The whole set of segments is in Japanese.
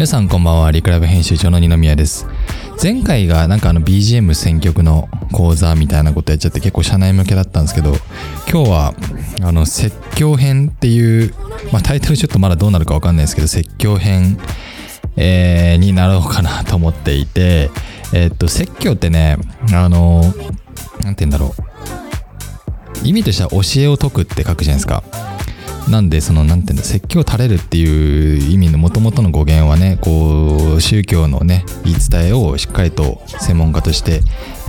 皆さんこんばんは。リクラブ編集長の二宮です。前回がなんかあの BGM 選曲の講座みたいなことやっちゃって結構社内向けだったんですけど今日はあの説教編っていう、まあ、タイトルちょっとまだどうなるかわかんないですけど説教編、えー、になろうかなと思っていてえー、っと説教ってねあのなんて言うんだろう。意味としては教えを説くって書くじゃないですか。なんでその何て言うんだ説教垂れるっていう意味のもともとの語源はねこう宗教のね言い伝えをしっかりと専門家として、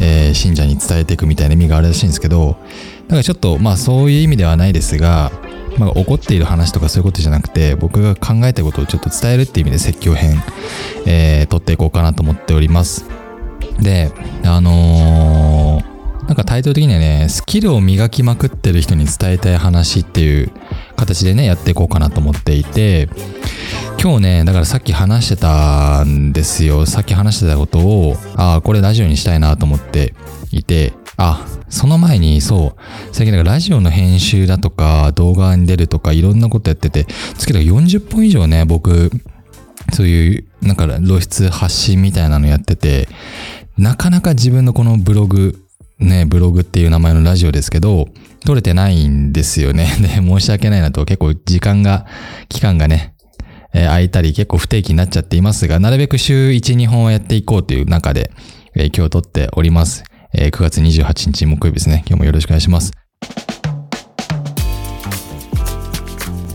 えー、信者に伝えていくみたいな意味があるらしいんですけどだからちょっとまあそういう意味ではないですがまあ、起こっている話とかそういうことじゃなくて僕が考えたことをちょっと伝えるっていう意味で説教編、えー、取っていこうかなと思っております。であのーなんかタイトル的にはね、スキルを磨きまくってる人に伝えたい話っていう形でね、やっていこうかなと思っていて、今日ね、だからさっき話してたんですよ。さっき話してたことを、ああ、これラジオにしたいなと思っていて、あ、その前にそう、最近だからラジオの編集だとか、動画に出るとか、いろんなことやってて、月だ40本以上ね、僕、そういう、なんか露出発信みたいなのやってて、なかなか自分のこのブログ、ね、ブログっていう名前のラジオですけど、撮れてないんですよね。で、申し訳ないなと結構時間が、期間がね、えー、空いたり結構不定期になっちゃっていますが、なるべく週1、2本をやっていこうという中で、えー、今日撮っております。えー、9月28日木曜日ですね。今日もよろしくお願いします。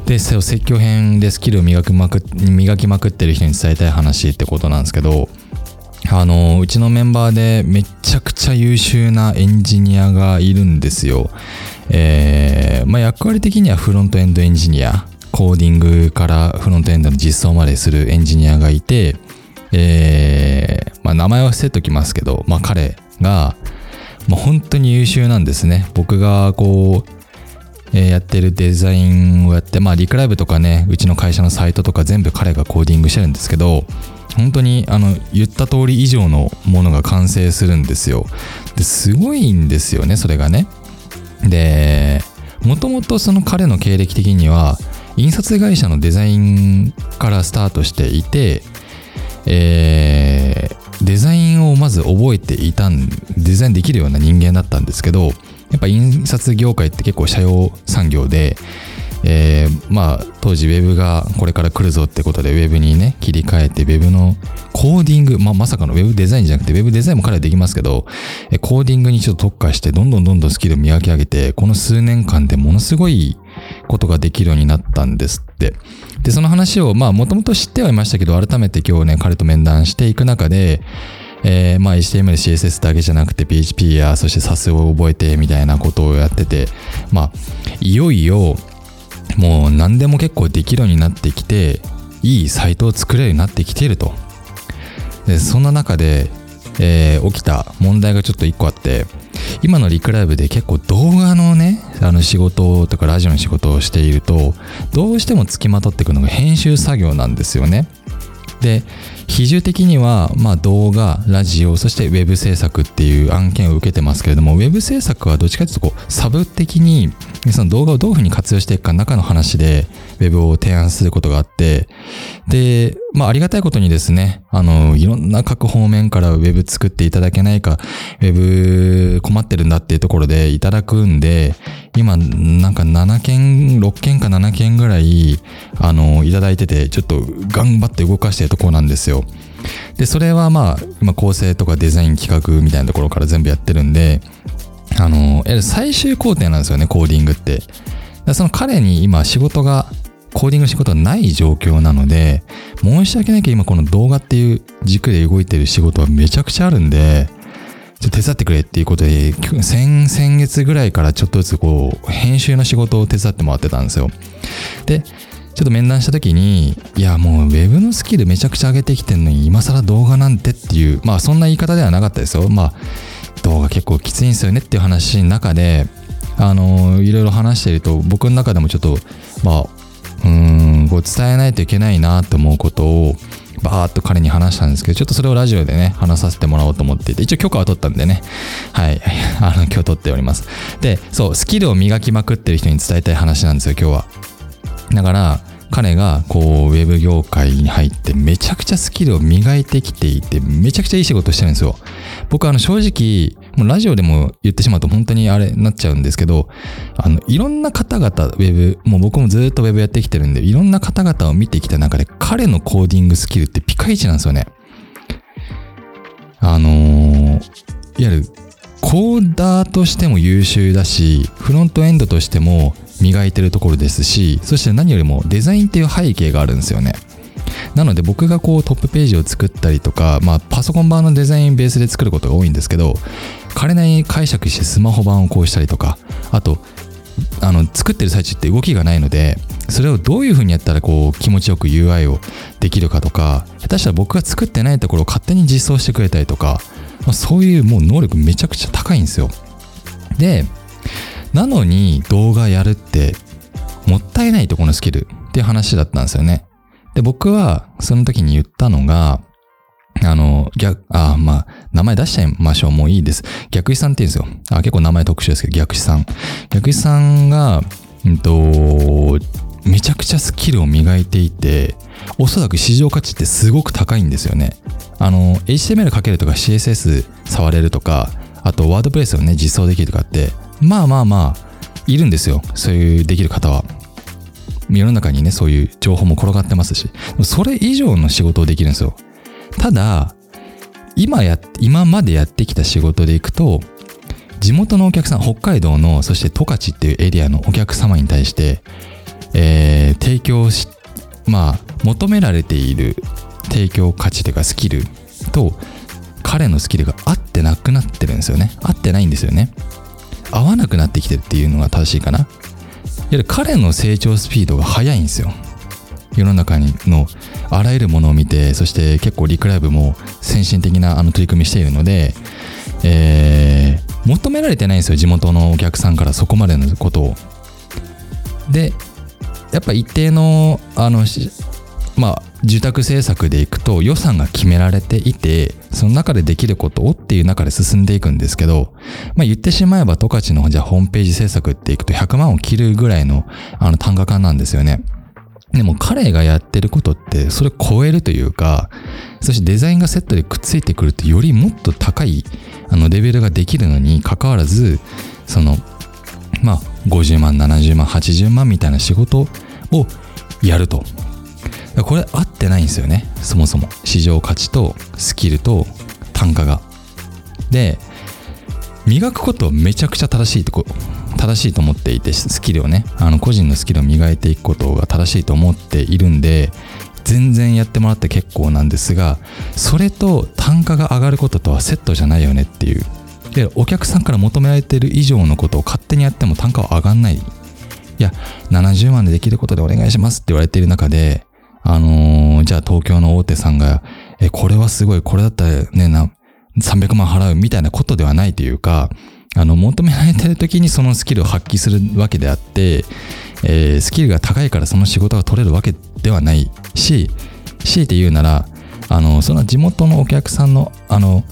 で、説教編でスキルを磨きまく磨きまくってる人に伝えたい話ってことなんですけど、あのうちのメンバーでめちゃくちゃ優秀なエンジニアがいるんですよ。えー、まあ、役割的にはフロントエンドエンジニア、コーディングからフロントエンドの実装までするエンジニアがいて、えー、まあ、名前は伏せときますけど、まあ、彼が、まあ、本当に優秀なんですね。僕がこう、えー、やってるデザインをやって、まあ、リクライブとかね、うちの会社のサイトとか全部彼がコーディングしてるんですけど、本当にあの言った通り以上のものが完成するんですよ。ですごいんですよね、それがね。で、もともとその彼の経歴的には、印刷会社のデザインからスタートしていて、えー、デザインをまず覚えていたん、デザインできるような人間だったんですけど、やっぱ印刷業界って結構社用産業で、えー、まあ当時ウェブがこれから来るぞってことでウェブにね切り替えてウェブのコーディング、まあ、まさかのウェブデザインじゃなくてウェブデザインも彼はできますけどコーディングにちょっと特化してどんどんどんどんスキルを磨き上げてこの数年間でものすごいことができるようになったんですって。で、その話をまあもともと知ってはいましたけど改めて今日ね彼と面談していく中でえー、まあ HTML、CSS だけじゃなくて PHP やそして SAS を覚えてみたいなことをやってて、まあ、いよいよもう何でも結構できるようになってきていいサイトを作れるようになってきていると。でそんな中で、えー、起きた問題がちょっと一個あって今のリクライブで結構動画のねあの仕事とかラジオの仕事をしているとどうしてもつきまとってくのが編集作業なんですよね。で比重的には、まあ、動画、ラジオ、そしてウェブ制作っていう案件を受けてますけれども、ウェブ制作はどっちかというとこう、サブ的に、その動画をどういうふうに活用していくか中の話で、ウェブを提案することがあって、で、まあ、ありがたいことにですね、あの、いろんな各方面からウェブ作っていただけないか、ウェブ困ってるんだっていうところでいただくんで、今、なんか7件、6件か7件ぐらい、あの、いただいてて、ちょっと頑張って動かしてるところなんですよ。で、それはまあ、今構成とかデザイン企画みたいなところから全部やってるんで、あの、最終工程なんですよね、コーディングって。その彼に今仕事が、コーディング仕事がない状況なので、申し訳ないけど今この動画っていう軸で動いてる仕事はめちゃくちゃあるんで、ちょっと手伝ってくれっていうことで、先、先月ぐらいからちょっとずつこう、編集の仕事を手伝ってもらってたんですよ。で、ちょっと面談した時に、いやもうウェブのスキルめちゃくちゃ上げてきてんのに、今更動画なんてっていう、まあそんな言い方ではなかったですよ。まあ動画結構きついんですよねっていう話の中で、あの、いろいろ話してると、僕の中でもちょっと、まあ、うーん、こう伝えないといけないなって思うことを、バーっと彼に話したんですけど、ちょっとそれをラジオでね、話させてもらおうと思っていて、一応許可は取ったんでね、はい、あの、今日取っております。で、そう、スキルを磨きまくってる人に伝えたい話なんですよ、今日は。だから、彼がこうウェブ業界に入ってめちゃくちゃスキルを磨いてきていてめちゃくちゃいい仕事してるんですよ。僕あの正直もうラジオでも言ってしまうと本当にあれなっちゃうんですけどあのいろんな方々ウェブもう僕もずっとウェブやってきてるんでいろんな方々を見てきた中で彼のコーディングスキルってピカイチなんですよね。あのー、いわゆるコーダーとしても優秀だしフロントエンドとしても磨いてるところですしそして何よりもデザインっていう背景があるんですよね。なので僕がこうトップページを作ったりとか、まあ、パソコン版のデザインベースで作ることが多いんですけど彼なりに解釈してスマホ版をこうしたりとかあとあの作ってる最中って動きがないのでそれをどういうふうにやったらこう気持ちよく UI をできるかとか下手したら僕が作ってないところを勝手に実装してくれたりとか、まあ、そういうもう能力めちゃくちゃ高いんですよ。でなのに動画やるってもったいないとこのスキルっていう話だったんですよね。で、僕はその時に言ったのが、あの、逆、あ、まあ、名前出しちゃいましょう。もういいです。逆師さんって言うんですよ。あ、結構名前特殊ですけど、逆師さん。逆師さんが、うんと、めちゃくちゃスキルを磨いていて、おそらく市場価値ってすごく高いんですよね。あの、HTML かけるとか CSS 触れるとか、あとワードプレスをね、実装できるとかって、まあまあまあ、いるんですよ。そういうできる方は。世の中にね、そういう情報も転がってますし、それ以上の仕事をできるんですよ。ただ、今や、今までやってきた仕事でいくと、地元のお客さん、北海道の、そして十勝っていうエリアのお客様に対して、えー、提供し、まあ、求められている提供価値というかスキルと、彼のスキルが合ってなくなってるんですよね。合ってないんですよね。合わなくなってきてるっていうのが正しいかな。いわゆる彼の成長スピードが速いんですよ。世の中のあらゆるものを見て、そして結構リクライブも先進的なあの取り組みしているので、えー、求められてないんですよ、地元のお客さんからそこまでのことを。で、やっぱ一定の、あの、まあ、住宅政策でいくと予算が決められていて、その中でできることをっていう中で進んでいくんですけど、まあ言ってしまえば十勝のじゃあホームページ制作っていくと100万を切るぐらいのあの単価感なんですよね。でも彼がやってることってそれを超えるというか、そしてデザインがセットでくっついてくるとよりもっと高いあのレベルができるのに関わらず、その、まあ50万、70万、80万みたいな仕事をやると。これ合ってないんですよね。そもそも。市場価値とスキルと単価が。で磨くことめちゃくちゃ正しいとこ正しいと思っていてスキルをね。あの個人のスキルを磨いていくことが正しいと思っているんで全然やってもらって結構なんですがそれと単価が上がることとはセットじゃないよねっていう。でお客さんから求められてる以上のことを勝手にやっても単価は上がんない。いや70万でできることでお願いしますって言われている中であのー、じゃあ東京の大手さんが、え、これはすごい、これだったらね、な、300万払うみたいなことではないというか、あの、求められてる時にそのスキルを発揮するわけであって、えー、スキルが高いからその仕事が取れるわけではないし、強いて言うなら、あの、その地元のお客さんの、あの、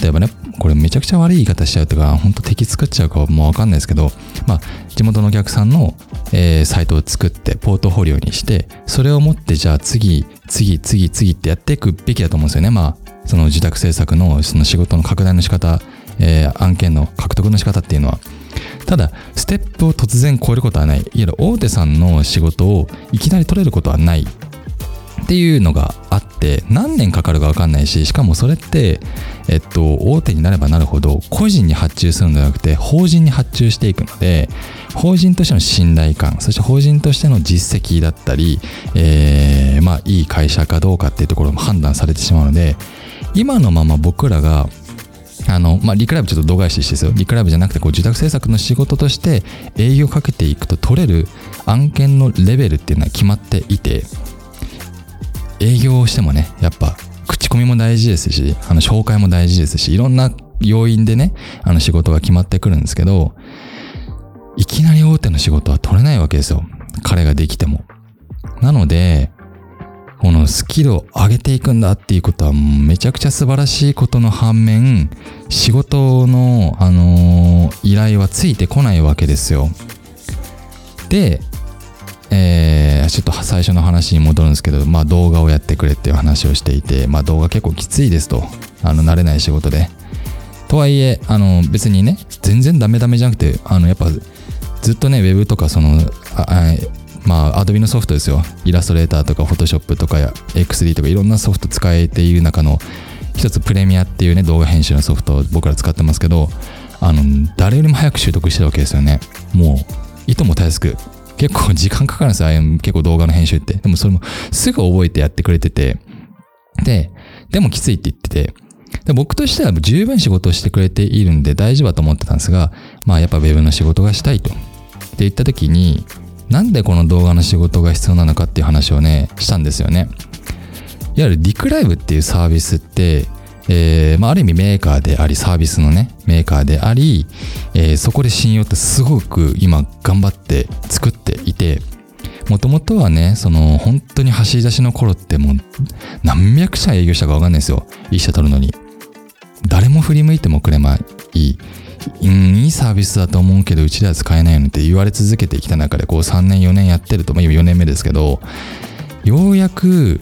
例えばね、これめちゃくちゃ悪い言い方しちゃうとか、本当敵作っちゃうかもわかんないですけど、まあ、地元のお客さんの、えー、サイトを作って、ポートフォリオにして、それを持ってじゃあ次、次、次、次ってやっていくべきだと思うんですよね。まあ、その自宅制作のその仕事の拡大の仕方、えー、案件の獲得の仕方っていうのは。ただ、ステップを突然超えることはない。いわゆる大手さんの仕事をいきなり取れることはないっていうのがあって何年かかるか分かんないししかもそれってえっと大手になればなるほど個人に発注するのではなくて法人に発注していくので法人としての信頼感そして法人としての実績だったり、えー、まあいい会社かどうかっていうところも判断されてしまうので今のまま僕らがあの、まあ、リクライブちょっと度外視してですよ。リクライブじゃなくて、こう、受託制作の仕事として営業かけていくと取れる案件のレベルっていうのは決まっていて、営業をしてもね、やっぱ口コミも大事ですし、あの紹介も大事ですし、いろんな要因でね、あの仕事が決まってくるんですけど、いきなり大手の仕事は取れないわけですよ。彼ができても。なので、このスキルを上げていくんだっていうことはめちゃくちゃ素晴らしいことの反面、仕事の、あのー、依頼はついてこないわけですよ。で、えー、ちょっと最初の話に戻るんですけど、まあ動画をやってくれっていう話をしていて、まあ動画結構きついですと。あの、慣れない仕事で。とはいえ、あの、別にね、全然ダメダメじゃなくて、あの、やっぱ、ずっとね、ウェブとか、その、あまあ、アドビのソフトですよ。イラストレーターとか、フォトショップとか、XD とか、いろんなソフト使えている中の、一つプレミアっていうね、動画編集のソフトを僕ら使ってますけど、あの、誰よりも早く習得してるわけですよね。もう、いともたやすく。結構時間かかるんですよ。結構動画の編集って。でもそれもすぐ覚えてやってくれてて。で、でもきついって言ってて。で僕としては十分仕事をしてくれているんで大丈夫だと思ってたんですが、まあやっぱ Web の仕事がしたいと。って言った時に、なんでこの動画の仕事が必要なのかっていう話をね、したんですよね。いわゆるリクライブっていうサービスって、えーまあ、ある意味メーカーでありサービスのねメーカーであり、えー、そこで信用ってすごく今頑張って作っていてもともとはねその本当に走り出しの頃ってもう何百社営業したか分かんないですよ。一社取るのに。誰も振り向いてもくれまいうん、いいサービスだと思うけどうちでは使えないよねって言われ続けてきた中でこう3年4年やってると、まあ、今4年目ですけどようやく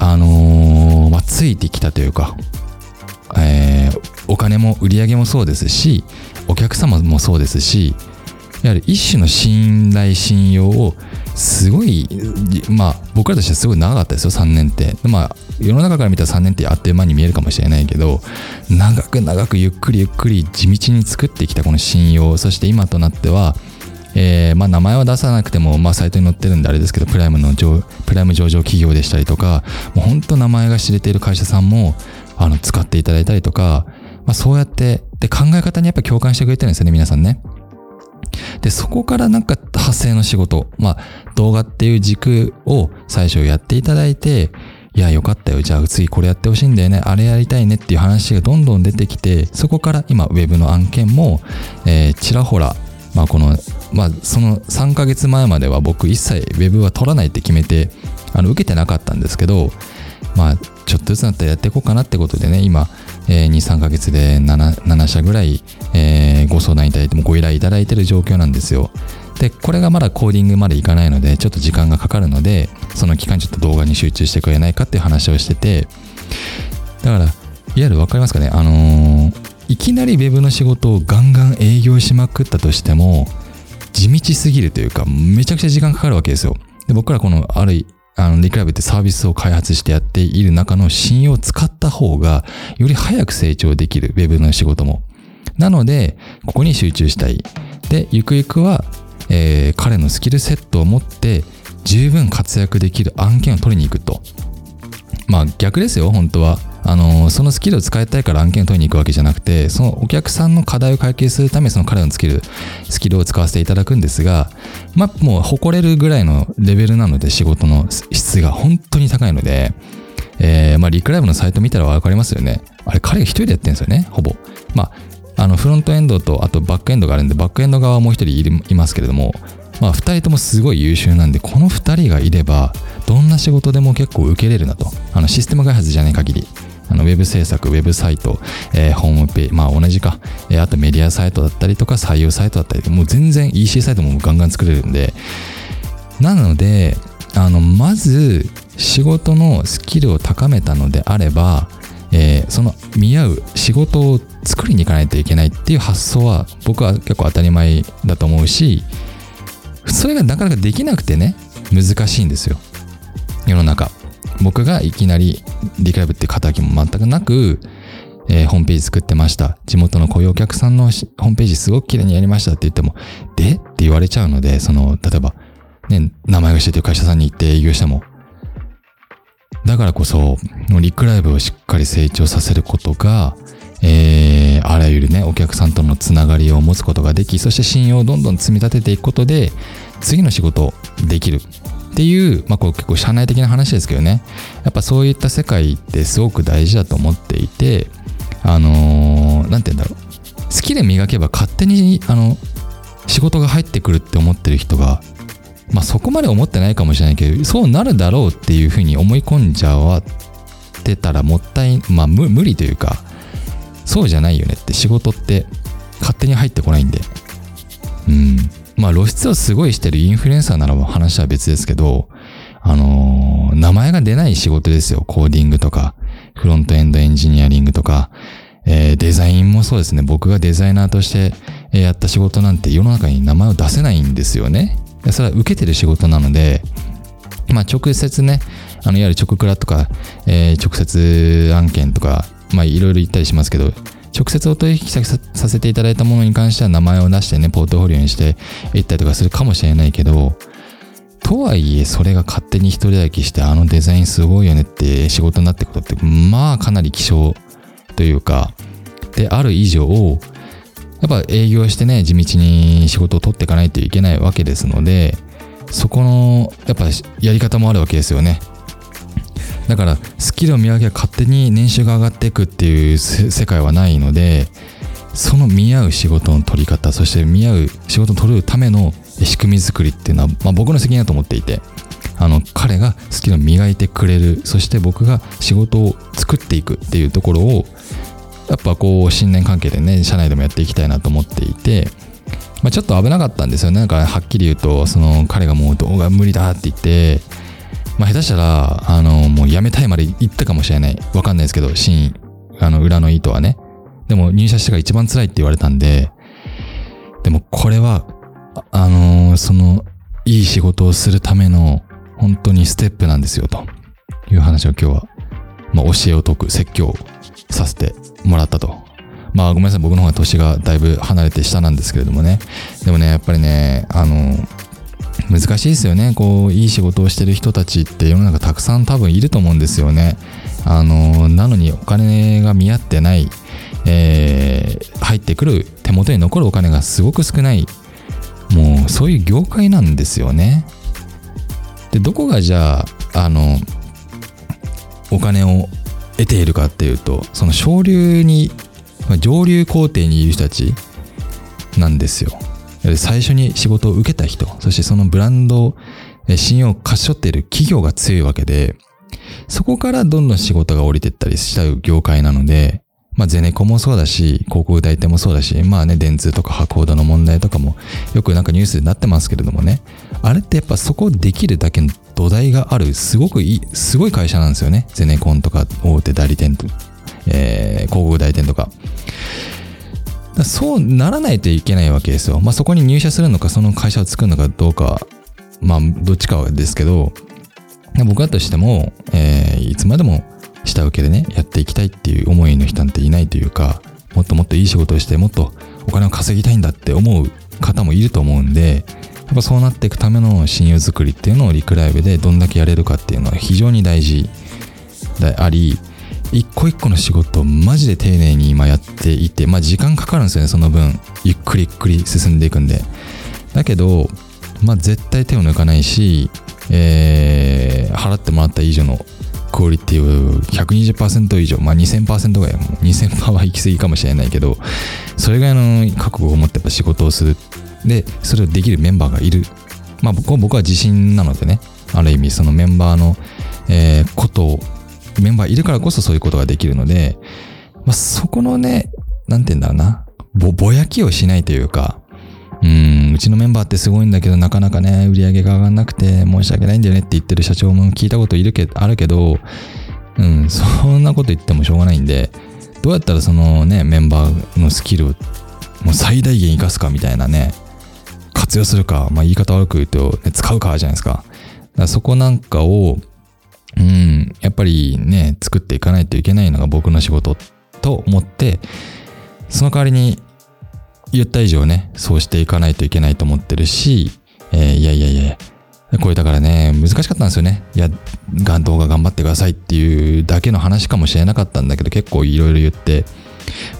あのー、まあ、ついてきたというか、えー、お金も売り上げもそうですし、お客様もそうですし、やはり一種の信頼信用をすごい、まあ僕らとしてはすごい長かったですよ、3年って。まあ世の中から見たら3年ってあっという間に見えるかもしれないけど、長く長くゆっくりゆっくり地道に作ってきたこの信用、そして今となっては、えー、まあ、名前は出さなくても、まあ、サイトに載ってるんであれですけど、プライムの上、プライム上場企業でしたりとか、もう本当名前が知れている会社さんも、あの、使っていただいたりとか、まあ、そうやって、で、考え方にやっぱ共感してくれてるんですよね、皆さんね。で、そこからなんか発生の仕事、まあ、動画っていう軸を最初やっていただいて、いや、よかったよ。じゃあ次これやってほしいんだよね。あれやりたいねっていう話がどんどん出てきて、そこから今、ウェブの案件も、えー、ちらほらまあこの、まあその3ヶ月前までは僕一切 Web は取らないって決めて、あの受けてなかったんですけど、まあちょっとずつなったらやっていこうかなってことでね、今、えー、2、3ヶ月で 7, 7社ぐらい、えー、ご相談いただいてもご依頼いただいてる状況なんですよ。で、これがまだコーディングまでいかないので、ちょっと時間がかかるので、その期間ちょっと動画に集中してくれないかっていう話をしてて、だから、いわゆる分かりますかね、あのー、いきなり Web の仕事をガンガン営業しまくったとしても、地道すぎるというか、めちゃくちゃ時間かかるわけですよ。で僕らこの、ある、あの、リクラブってサービスを開発してやっている中の信用を使った方が、より早く成長できる、Web の仕事も。なので、ここに集中したい。で、ゆくゆくは、えー、彼のスキルセットを持って、十分活躍できる案件を取りに行くと。まあ逆ですよ、本当は。あのそのスキルを使いたいから案件を取りに行くわけじゃなくてそのお客さんの課題を解決するためその彼のスキルスキルを使わせていただくんですがまあもう誇れるぐらいのレベルなので仕事の質が本当に高いのでえー、まあリクライブのサイト見たら分かりますよねあれ彼が一人でやってるんですよねほぼまああのフロントエンドとあとバックエンドがあるんでバックエンド側はもう一人いますけれどもまあ、2人ともすごい優秀なんで、この2人がいれば、どんな仕事でも結構受けれるなと。あの、システム開発じゃない限り。あのウェブ制作、ウェブサイト、えー、ホームページ、まあ同じか、えー、あとメディアサイトだったりとか採用サイトだったり、もう全然 EC サイトもガンガン作れるんで、なので、あの、まず仕事のスキルを高めたのであれば、えー、その見合う仕事を作りに行かないといけないっていう発想は僕は結構当たり前だと思うし、それがなかなかできなくてね、難しいんですよ。世の中。僕がいきなりリクライブって肩書きも全くなく、えー、ホームページ作ってました。地元の雇用お客さんのホームページすごく綺麗にやりましたって言っても、で？って言われちゃうので、その、例えば、ね、名前が知ってる会社さんに行って営業しても。だからこそ、リクライブをしっかり成長させることが、えー、あらゆるね、お客さんとのつながりを持つことができ、そして信用をどんどん積み立てていくことで、次の仕事できる。っていう、まあ、こう結構社内的な話ですけどね。やっぱそういった世界ってすごく大事だと思っていてあの何、て言うんだろう。スキル磨けば勝手にあの仕事が入ってくるって思ってる人がまあそこまで思ってないかもしれないけどそうなるだろうっていうふうに思い込んじゃわってたらもったいまあ無理というかそうじゃないよねって仕事って勝手に入ってこないんで。うん。まあ露出をすごいしてるインフルエンサーならば話は別ですけど、あのー、名前が出ない仕事ですよ。コーディングとか、フロントエンドエンジニアリングとか、えー、デザインもそうですね。僕がデザイナーとしてやった仕事なんて世の中に名前を出せないんですよね。それは受けてる仕事なので、まあ直接ね、あの、いわゆる直クラとか、えー、直接案件とか、まあいろいろ言ったりしますけど、直接お取引させていただいたものに関しては名前を出してね、ポートフォリオにしていったりとかするかもしれないけど、とはいえ、それが勝手に一人歩きして、あのデザインすごいよねって仕事になっていくことって、まあかなり希少というか、である以上、やっぱ営業してね、地道に仕事を取っていかないといけないわけですので、そこの、やっぱやり方もあるわけですよね。だからスキルを見上げ勝手に年収が上がっていくっていう世界はないのでその見合う仕事の取り方そして見合う仕事を取るための仕組み作りっていうのは、まあ、僕の責任だと思っていてあの彼がスキルを磨いてくれるそして僕が仕事を作っていくっていうところをやっぱこう信念関係でね社内でもやっていきたいなと思っていて、まあ、ちょっと危なかったんですよね。なんかはっきり言うとその彼がもう動画無理だって言ってまあ、下手したら、あの、もう辞めたいまで行ったかもしれない。わかんないですけど、真意、あの、裏の意図はね。でも入社してから一番辛いって言われたんで、でもこれは、あのその、いい仕事をするための、本当にステップなんですよ、という話を今日は、まあ、教えを解く、説教させてもらったと。まあ、ごめんなさい。僕の方が年がだいぶ離れて下なんですけれどもね。でもね、やっぱりね、あの、難しいですよね。こういい仕事をしてる人たちって世の中たくさん多分いると思うんですよね。あのなのにお金が見合ってない、えー、入ってくる手元に残るお金がすごく少ない。もうそういう業界なんですよね。でどこがじゃああのお金を得ているかっていうとその昇流に上流工程にいる人たちなんですよ。最初に仕事を受けた人、そしてそのブランド、信用を勝ち取っている企業が強いわけで、そこからどんどん仕事が降りていったりしちゃう業界なので、まあ、ゼネコンもそうだし、広告代理店もそうだし、まあね、電通とか博報堂の問題とかも、よくなんかニュースになってますけれどもね、あれってやっぱそこできるだけの土台がある、すごくいい、すごい会社なんですよね。ゼネコンとか大手代理店と、えー、広告代理店とか。そうならないといけないわけですよ。まあ、そこに入社するのか、その会社を作るのかどうか、まあ、どっちかはですけど、僕だとしても、えー、いつまでも下請けでね、やっていきたいっていう思いの人なんていないというか、もっともっといい仕事をして、もっとお金を稼ぎたいんだって思う方もいると思うんで、やっぱそうなっていくための親友作りっていうのをリクライブでどんだけやれるかっていうのは非常に大事であり、一個一個の仕事をマジで丁寧に今やっていて、まあ時間かかるんですよね、その分。ゆっくりゆっくり進んでいくんで。だけど、まあ絶対手を抜かないし、えー、払ってもらった以上のクオリティを120%以上、まあ2000%ぐらい、もう2000%は行き過ぎかもしれないけど、それぐらいの覚悟を持ってやっぱ仕事をする。で、それをできるメンバーがいる。まあ僕は自信なのでね、ある意味そのメンバーの、えー、ことをメンバーいるからこそそういうことができるので、まあ、そこのね、なんて言うんだろうな、ぼ、ぼやきをしないというか、うん、うちのメンバーってすごいんだけど、なかなかね、売り上げが上がんなくて申し訳ないんだよねって言ってる社長も聞いたこといるけあるけど、うん、そんなこと言ってもしょうがないんで、どうやったらそのね、メンバーのスキルを最大限活かすかみたいなね、活用するか、まあ言い方悪く言うと、ね、使うかじゃないですか。だからそこなんかを、うん、やっぱりね、作っていかないといけないのが僕の仕事と思って、その代わりに言った以上ね、そうしていかないといけないと思ってるし、えー、いやいやいや、これだからね、難しかったんですよね。いや、動画頑張ってくださいっていうだけの話かもしれなかったんだけど、結構いろいろ言って、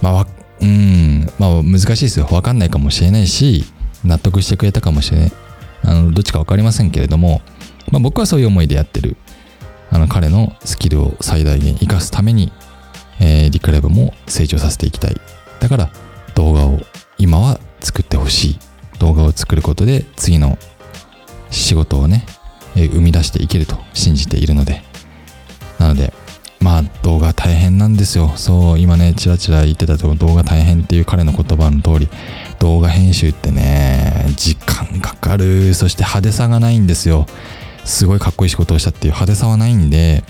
まあ、うん、まあ難しいですよ。わかんないかもしれないし、納得してくれたかもしれない。あの、どっちかわかりませんけれども、まあ僕はそういう思いでやってる。あの彼のスキルを最大限活かすために、えー、リクライブも成長させていきたい。だから動画を今は作ってほしい。動画を作ることで次の仕事をね、えー、生み出していけると信じているので。なので、まあ動画大変なんですよ。そう、今ね、チラチラ言ってたと動画大変っていう彼の言葉の通り、動画編集ってね、時間かかるそして派手さがないんですよすごいかっこいい仕事をしたっていう派手さはないんで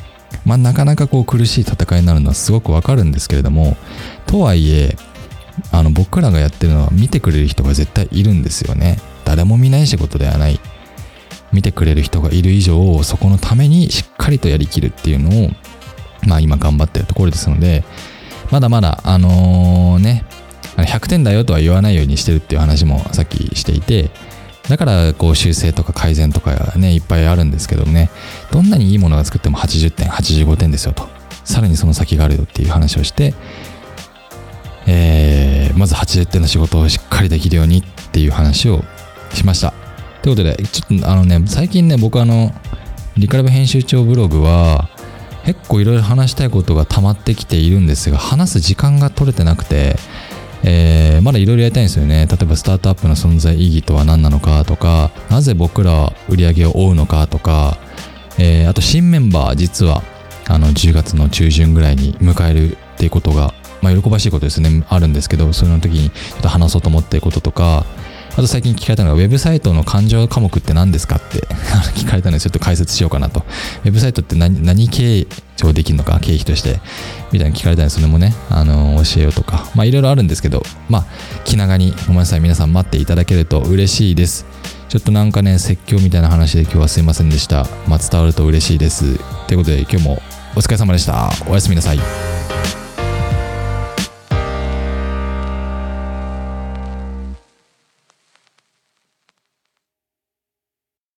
まあなかなかこう苦しい戦いになるのはすごくわかるんですけれどもとはいえあの僕らがやってるのは見てくれる人が絶対いるんですよね。誰も見ない仕事ではない。見てくれる人がいる以上そこのためにしっかりとやりきるっていうのをまあ今頑張ってるところですのでまだまだあのね100点だよとは言わないようにしてるっていう話もさっきしていてだからこう修正とか改善とかねいっぱいあるんですけどねどんなにいいものが作っても80点85点ですよと。さらにその先があるよっていう話をして、えー、まず80点の仕事をしっかりできるようにっていう話をしました。ということでちょっとあのね最近ね僕あのリカルブ編集長ブログは結構いろいろ話したいことが溜まってきているんですが話す時間が取れてなくてえー、まだいろいろやりたいんですよね。例えばスタートアップの存在意義とは何なのかとかなぜ僕らは売り上げを追うのかとか、えー、あと新メンバー実はあの10月の中旬ぐらいに迎えるっていうことが、まあ、喜ばしいことですね。あるんですけどその時にちょっと話そうと思ってることとかあと最近聞かれたのが、ウェブサイトの感情科目って何ですかって 聞かれたので、ちょっと解説しようかなと。ウェブサイトって何何経常できるのか、経費として、みたいに聞かれたので、それもね、あのー、教えようとか、まあいろいろあるんですけど、まあ、気長にごめんなさい、皆さん待っていただけると嬉しいです。ちょっとなんかね、説教みたいな話で今日はすいませんでした。まあ、伝わると嬉しいです。ということで、今日もお疲れ様でした。おやすみなさい。